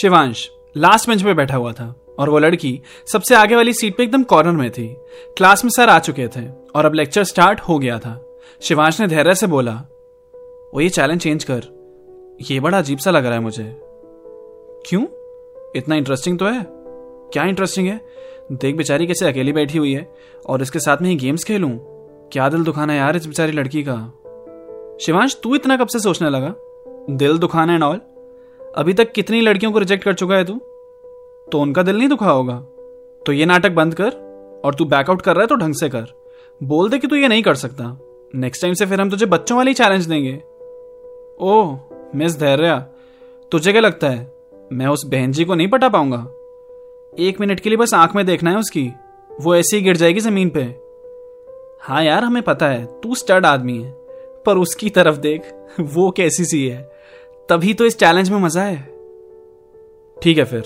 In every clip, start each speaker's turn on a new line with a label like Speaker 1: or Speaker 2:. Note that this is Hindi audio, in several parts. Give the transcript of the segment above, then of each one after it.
Speaker 1: शिवांश लास्ट बेंच पे बैठा हुआ था और वो लड़की सबसे आगे वाली सीट पे एकदम कॉर्नर में थी। क्लास में सर आ चुके थे और अब लेक्चर स्टार्ट हो गया था। शिवांश ने धैर्य से बोला, वो ये चैलेंज चेंज कर। ये बड़ा अजीब सा लग रहा है मुझे। क्यों? इतना इंटरेस्टिंग तो है। क्या इंटरेस्टिंग है? देख बेचारी कैसे अकेली बैठी हुई है और इसके साथ में ही गेम्स खेलूं। क्या दिल दुखाना यार इस बेचारी लड़की का? शिवांश, तू इतना कब से सोचने लगा? दिल दुखाना एंड ऑल अभी तक कितनी लड़कियों को रिजेक्ट कर चुका है तू? तो उनका दिल नहीं दुखा होगा। तो ये नाटक बंद कर और तू बैकआउट कर रहा है तो ढंग से कर। बोल दे कि तू ये नहीं कर सकता। नेक्स्ट टाइम से फिर हम तुझे बच्चों वाली चैलेंज देंगे। ओह मिस धैर्या, तुझे क्या लगता है? मैं उस बहन जी को नहीं पटा पाऊँगा। एक मिनट के लिए बस आँख में देखना है उसकी। वो ऐसे ही गिर जाएगी ज़मीन पे। हाँ यार, हमें पता है, तू स्टड आदमी है। पर उसकी तरफ़ देख, वो कैसी सी है। तभी तो इस चैलेंज में मज़ा है। ठीक है फिर।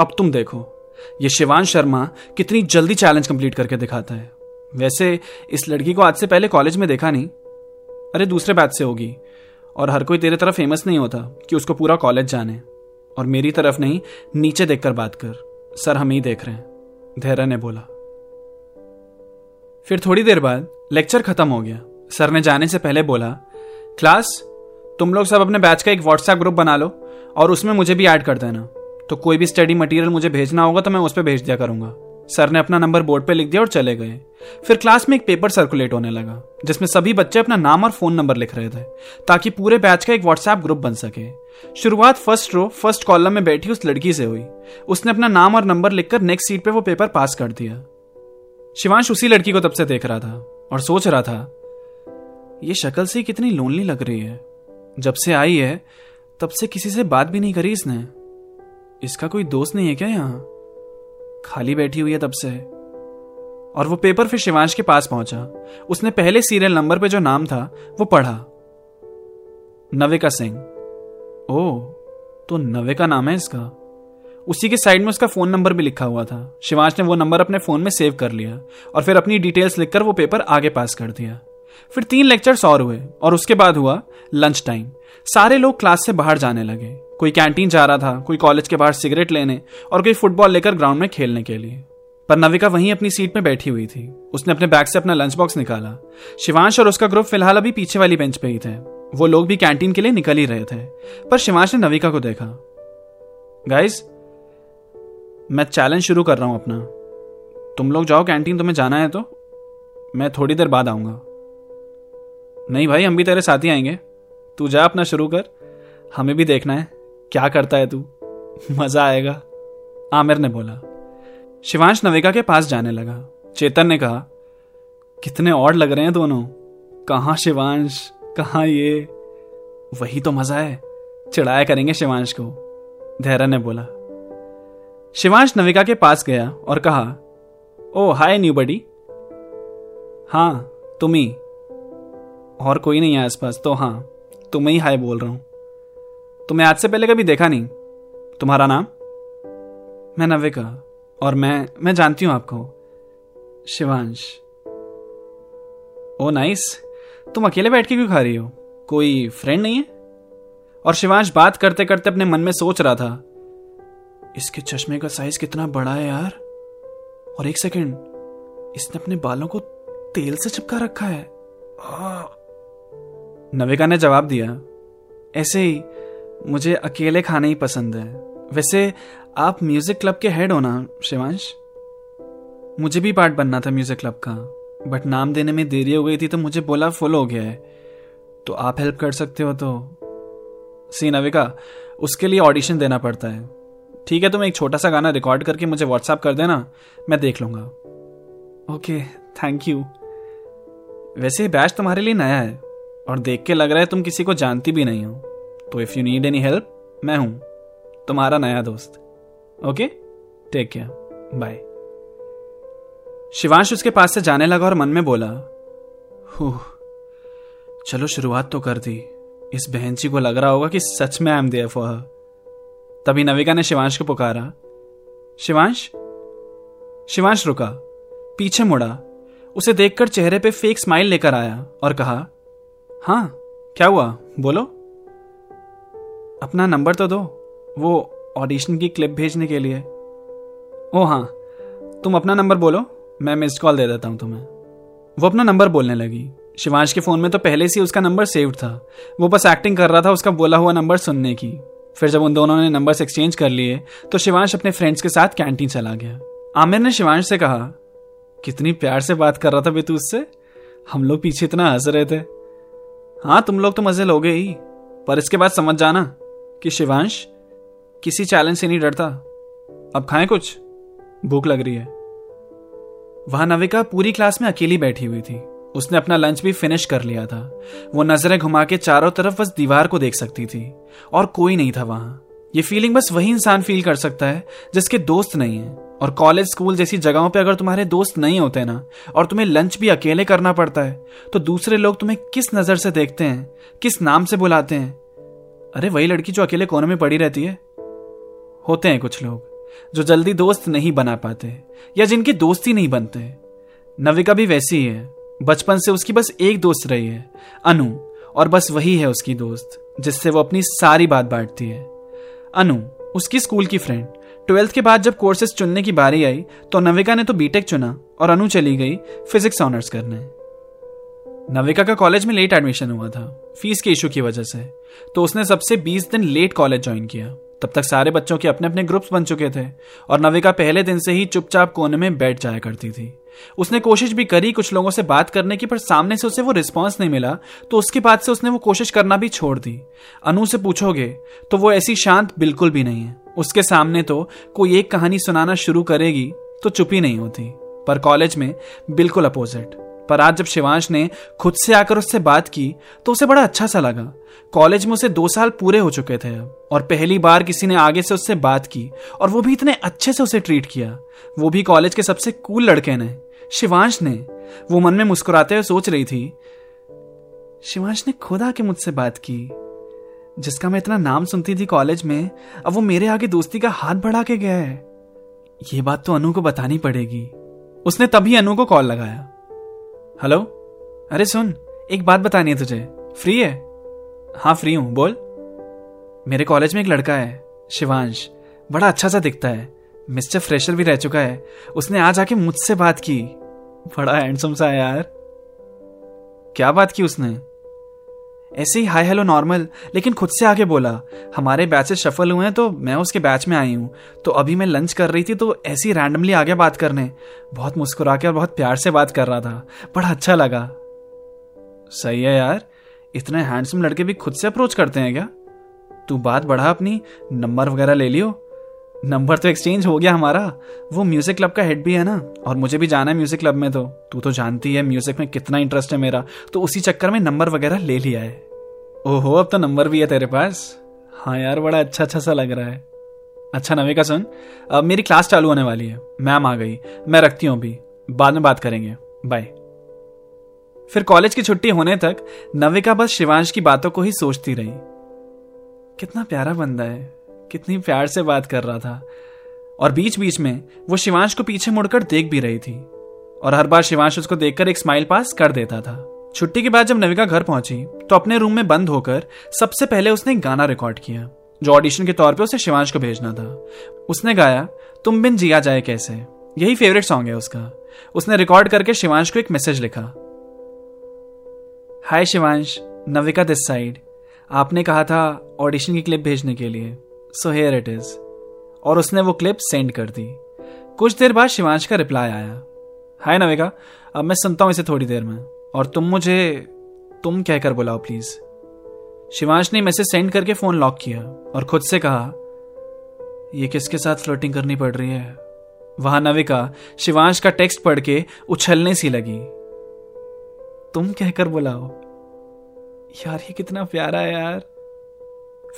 Speaker 1: अब तुम देखो, ये शिवान शर्मा कितनी जल्दी चैलेंज कंप्लीट करके दिखाता है। वैसे, इस लड़की को आज से पहले कॉलेज में देखा नहीं। अरे, दूसरे बैच से होगी। और हर कोई तेरे तरफ़ फ़ेमस नहीं होता कि उसको पूरा कॉलेज जाने। और मेरी तरफ़ नहीं, नीचे देखकर बात कर। सर हम ही देख रहे हैं। धैर्य ने बोला। फिर थोड़ी देर बाद लेक्चर खत्म हो गया। सर ने जाने से पहले बोला क्लास तुम लोग सब अपने बैच का एक व्हाट्सएप ग्रुप बना लो और उसमें मुझे भी ऐड कर देना। तो कोई भी स्टडी मटेरियल मुझे भेजना होगा तो मैं उस पर भेज दिया करूँगा। सर ने अपना नंबर बोर्ड पर लिख दिया और चले गए। फिर क्लास में एक पेपर सर्कुलेट होने लगा, जिसमें सभी बच्चे अपना नाम और फ़ोन नंबर लिख रहे थे, ताकि पूरे बैच का एक व्हाट्सएप ग्रुप बन सके। शुरुआत फ़र्स्ट रो फ़र्स्ट कॉलम में बैठी उस लड़की से हुई। उसने अपना नाम और नंबर लिखकर नेक्स्ट सीट पे वो पेपर पास कर दिया। शिवांश उसी लड़की को तब से देख रहा था और सोच रहा था, ये शक्ल से कितनी लोनली लग रही है। जब से आई है, तब से किसी से बात भी नहीं करी इसने। इसका कोई दोस्त नहीं है क्या यहाँ? खाली बैठी हुई है तब से। और वो पेपर फिर शिवांश के पास पहुँचा। उसने पहले सीरियल नंबर पे जो नाम था, वो पढ़ा। नविका सिंह। ओ तो नवे का नाम है इसका। उसी के साइड में उसका फ़ोन नंबर भी लिखा हुआ था। शिवांश ने वो नंबर अपने फ़ोन में सेव कर लिया और फिर अपनी डिटेल्स लिखकर वो पेपर आगे पास कर दिया। फिर तीन लेक्चर्स और हुए और उसके बाद हुआ लंच टाइम सारे लोग क्लास से बाहर जाने लगे। कोई कैंटीन जा रहा था, कोई कॉलेज के बाहर सिगरेट लेने और कोई फुटबॉल लेकर ग्राउंड में खेलने के लिए। पर नविका वहीं अपनी सीट में बैठी हुई थी। उसने अपने बैग से अपना लंच बॉक्स निकाला। शिवांश और उसका ग्रुप फ़िलहाल अभी पीछे वाली बेंच पे ही थे। वो लोग भी कैंटीन के लिए निकल ही रहे थे। पर शिवांश ने नविका को देखा। गाइस मैं चैलेंज शुरू कर रहा हूँ अपना। तुम लोग जाओ कैंटीन तुम्हें जाना है तो। मैं थोड़ी देर बाद आऊँगा। नहीं भाई, हम भी तेरे साथ ही आएँगे। तू जा अपना शुरू कर। हमें भी देखना है, क्या करता है तू। मज़ा आएगा। आमिर ने बोला। शिवांश नविका के पास जाने लगा। चेतन ने कहा, कितने और लग रहे हैं दोनों। कहा शिवांश? कहा ये? वही तो मज़ा है। चिढ़ाया करेंगे शिवांश को। धैर्य ने बोला। शिवांश नविका के पास गया और कहा ओ हाय न्यू बडी। हाँ तुम ही। और कोई नहीं है आसपास तो हाँ तुम्हें ही हाय बोल रहा हूँ। तुम्हें आज से पहले कभी देखा नहीं? तुम्हारा नाम? मैं नविका और मैं मैं जानती हूँ आपको। शिवांश। Oh nice. तुम अकेले बैठ के क्यों खा रही हो? कोई फ्रेंड नहीं है? और शिवांश बात करते करते अपने मन में सोच रहा था इसके चश्मे का साइज़ कितना बड़ा है यार। और एक सेकंड इसने अपने बालों को तेल से चिपका रखा है। आ, नविका ने जवाब दिया, ऐसे ही, मुझे अकेले खाना ही पसंद है। वैसे, आप म्यूज़िक क्लब के हेड हो ना, शिवांश? मुझे भी पार्ट बनना था म्यूज़िक क्लब का बट नाम देने में देरी हो गई थी तो मुझे बोला फुल हो गया है। तो आप हेल्प कर सकते हो तो सी नविका, उसके लिए ऑडिशन देना पड़ता है। ठीक है, तुम एक छोटा सा गाना रिकॉर्ड करके मुझे व्हाट्सएप कर देना, मैं देख लूँगा। ओके थैंक यू वैसे बैच तुम्हारे लिए नया है। और देख के लग रहा है तुम किसी को जानती भी नहीं हो। तो if you need any help मैं हूँ, तुम्हारा नया दोस्त। Okay take care bye Shivansh उसके पास से जाने लगा और मन में बोला चलो शुरुआत तो कर दी। इस बहन जी को लग रहा होगा कि सच में I am there for her तभी नविका ने शिवांश को पुकारा, शिवांश शिवांश रुका। पीछे मुड़ा, उसे देखकर चेहरे पे फेक स्माइल लेकर आया और कहा हाँ क्या हुआ? बोलो। अपना नंबर तो दो, वो ऑडिशन की क्लिप भेजने के लिए। ओ हाँ तुम अपना नंबर बोलो, मैं मिस्ड कॉल दे देता हूँ तुम्हें। वो अपना नंबर बोलने लगी। शिवांश के फ़ोन में तो पहले से उसका नंबर सेव्ड था। वो बस एक्टिंग कर रहा था उसका बोला हुआ नंबर सुनने की। फिर जब उन दोनों ने नंबर एक्सचेंज कर लिए तो शिवांश अपने फ्रेंड्स के साथ कैंटीन चला गया। आमिर ने शिवांश से कहा, कितनी प्यार से बात कर रहा था बेतू उससे? हम लोग पीछे इतना हंस रहे थे। हाँ तुम लोग तो मज़े लोगे ही। पर इसके बाद समझ जाना कि शिवांश, किसी चैलेंज से नहीं डरता। अब खाएँ कुछ? भूख लग रही है। वहाँ नविका पूरी क्लास में अकेली बैठी हुई थी। उसने अपना लंच भी फिनिश कर लिया था। वो नज़रें घुमा के चारों तरफ़ बस दीवार को देख सकती थी। और कोई नहीं था वहाँ। ये फीलिंग बस वही इंसान फील कर सकता है, जिसके दोस्त नहीं है। और कॉलेज स्कूल जैसी जगहों पे अगर तुम्हारे दोस्त नहीं होते ना, और तुम्हें लंच भी अकेले करना पड़ता है तो दूसरे लोग तुम्हें किस नज़र से देखते हैं, किस नाम से बुलाते हैं? अरे, वही लड़की जो अकेले कोने में पड़ी रहती है। होते हैं कुछ लोग, जो जल्दी दोस्त नहीं बना पाते, या जिनकी दोस्ती नहीं बनते। नविका भी वैसी ही बचपन से उसकी बस एक दोस्त रही है, अनु, और बस वही है उसकी दोस्त, जिससे वो अपनी सारी बात बांटती है। अनु, उसकी स्कूल की फ्रेंड ट्वेल्थ के बाद जब कोर्सेज चुनने की बारी आई तो नविका ने तो बीटेक चुना और अनु चली गई फिजिक्स ऑनर्स करने। नविका का कॉलेज में लेट एडमिशन हुआ था फ़ीस के इशू की वजह से। तो उसने सबसे 20 दिन लेट कॉलेज ज्वाइन किया। तब तक सारे बच्चों के अपने अपने ग्रुप्स बन चुके थे और नविका पहले दिन से ही चुपचाप कोने में बैठ जाया करती थी। उसने कोशिश भी करी कुछ लोगों से बात करने की, पर सामने से उसे वो रिस्पॉन्स नहीं मिला। तो उसके बाद से उसने वो कोशिश करना भी छोड़ दी। अनु से पूछोगे तो वो ऐसी शांत बिल्कुल भी नहीं है। उसके सामने तो कोई एक कहानी सुनाना शुरू करेगी तो चुप नहीं होती। पर कॉलेज में बिल्कुल अपोजिट। पर आज जब शिवांश ने खुद से आकर उससे बात की तो उसे बड़ा अच्छा सा लगा। कॉलेज में उसे दो साल पूरे हो चुके थे और पहली बार किसी ने आगे से उससे बात की, और वो भी इतने अच्छे से उसे ट्रीट किया। वो भी कॉलेज के सबसे कूल लड़के ने, शिवांश ने। वो मन में मुस्कुराते हुए सोच रही थी, शिवांश ने खुद आके मुझसे बात की? जिसका मैं इतना नाम सुनती थी कॉलेज में, अब वो मेरे आगे दोस्ती का हाथ बढ़ा के गया है। ये बात तो अनु को बतानी पड़ेगी। उसने तभी अनु को कॉल लगाया। हेलो? अरे सुन, एक बात बतानी है तुझे। फ्री है? हाँ फ्री हूँ, बोल। मेरे कॉलेज में एक लड़का है, शिवांश। बड़ा अच्छा सा दिखता है। मिस्टर फ्रेशर भी रह चुका है। उसने आज आके मुझसे बात की। बड़ा हैंडसम सा है यार। क्या बात की उसने? ऐसे ही, हाय, हेलो, नॉर्मल। लेकिन खुद से आगे बोला, हमारे बैचेस शफल हुए हैं तो मैं उसके बैच में आई हूँ। तो अभी मैं लंच कर रही थी तो ऐसे ही रैंडमली आगे बात करने। बहुत मुस्कुरा के और बहुत प्यार से बात कर रहा था। बड़ा अच्छा लगा। सही है यार, इतने हैंडसम लड़के भी खुद से अप्रोच करते हैं क्या? तू बात बढ़ा अपनी नंबर वगैरह ले लियो। नंबर तो एक्सचेंज हो गया हमारा। वो म्यूज़िक क्लब का हेड भी है ना। और मुझे भी जाना है म्यूज़िक क्लब में तो। तू तो जानती है म्यूज़िक में कितना इंटरेस्ट है मेरा। तो उसी चक्कर में नंबर वगैरह ले लिया है। ओहो, अब तो नंबर भी है तेरे पास। हाँ यार, बड़ा अच्छा अच्छा सा लग रहा है। अच्छा नविका सुन। अब मेरी क्लास चालू होने वाली है। मैम आ गई। मैं रखती हूँ अभी। बाद में बात करेंगे। बाय फिर कॉलेज की छुट्टी होने तक नविका बस शिवांश की बातों को ही सोचती रही। कितना प्यारा बंदा है। कितनी प्यार से बात कर रहा था। और बीच बीच में वो शिवांश को पीछे मुड़कर देख भी रही थी। और हर बार शिवांश उसको देखकर एक स्माइल पास कर देता था। छुट्टी के बाद जब नविका घर पहुँची तो अपने रूम में बंद होकर सबसे पहले उसने गाना रिकॉर्ड किया, जो ऑडिशन के तौर पे उसे शिवांश को भेजना था। उसने गाया, तुम बिन जिया जाए कैसे? यही फेवरेट सॉन्ग है उसका। उसने रिकॉर्ड करके शिवांश को एक मैसेज लिखा hi Shivansh, Navika this side आपने कहा था ऑडिशन की क्लिप भेजने के लिए। सो हेयर इट इज़ और उसने वो क्लिप सेंड कर दी। कुछ देर बाद शिवांश का रिप्लाई आया। हाय नविका अब मैं सुनता हूँ इसे थोड़ी देर में। और तुम मुझे, तुम कहकर बुलाओ प्लीज़ शिवांश ने मैसेज सेंड करके फ़ोन लॉक किया और खुद से कहा यह किसके साथ फ्लोटिंग करनी पड़ रही है? वहाँ नविका शिवांश का टेक्स्ट पढ़ के उछलने सी लगी। तुम कहकर बुलाओ? यार, ये कितना प्यारा है यार।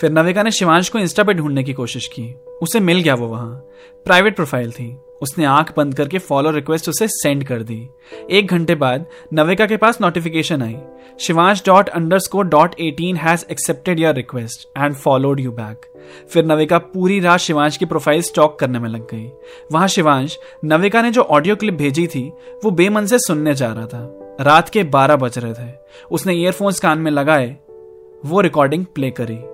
Speaker 1: फिर नविका ने शिवांश को इंस्टा पे ढूँढने की कोशिश की। उसे मिल गया वो वहाँ। प्राइवेट प्रोफ़ाइल थी। उसने आँख बंद करके फॉलो रिक्वेस्ट उसे सेंड कर दी। एक घंटे बाद नविका के पास notification I. Shivansh dot underscore dot eighteen has accepted your request and followed you back फिर नविका पूरी रात शिवांश की प्रोफ़ाइल स्टॉक करने में लग गई। वहाँ शिवांश, नविका ने जो ऑडियो क्लिप भेजी थी, वो बेमन से सुनने जा रहा था। रात के बारह बज रहे थे। उसने ईयरफोन्स कान में लगाए। वो रिकॉर्डिंग प्ले करी।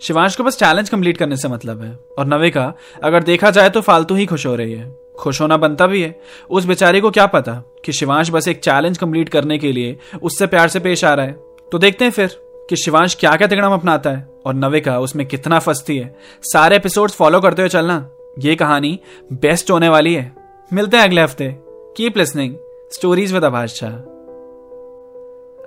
Speaker 1: शिवांश को बस चैलेंज कंप्लीट करने से मतलब है। और नविका, अगर देखा जाए तो फालतू ही खुश हो रही है। खुश होना बनता भी है। उस बेचारी को क्या पता कि शिवांश बस एक चैलेंज कंप्लीट करने के लिए उससे प्यार से पेश आ रहा है। तो देखते हैं फिर कि शिवांश क्या क्या तिगड़म अपनाता है और नवे का उसमें कितना फंसती है। सारे एपिसोड फॉलो करते हुए चलना, ये कहानी बेस्ट होने वाली है। मिलते हैं अगले हफ़्ते। Keep listening stories with Abhash Jha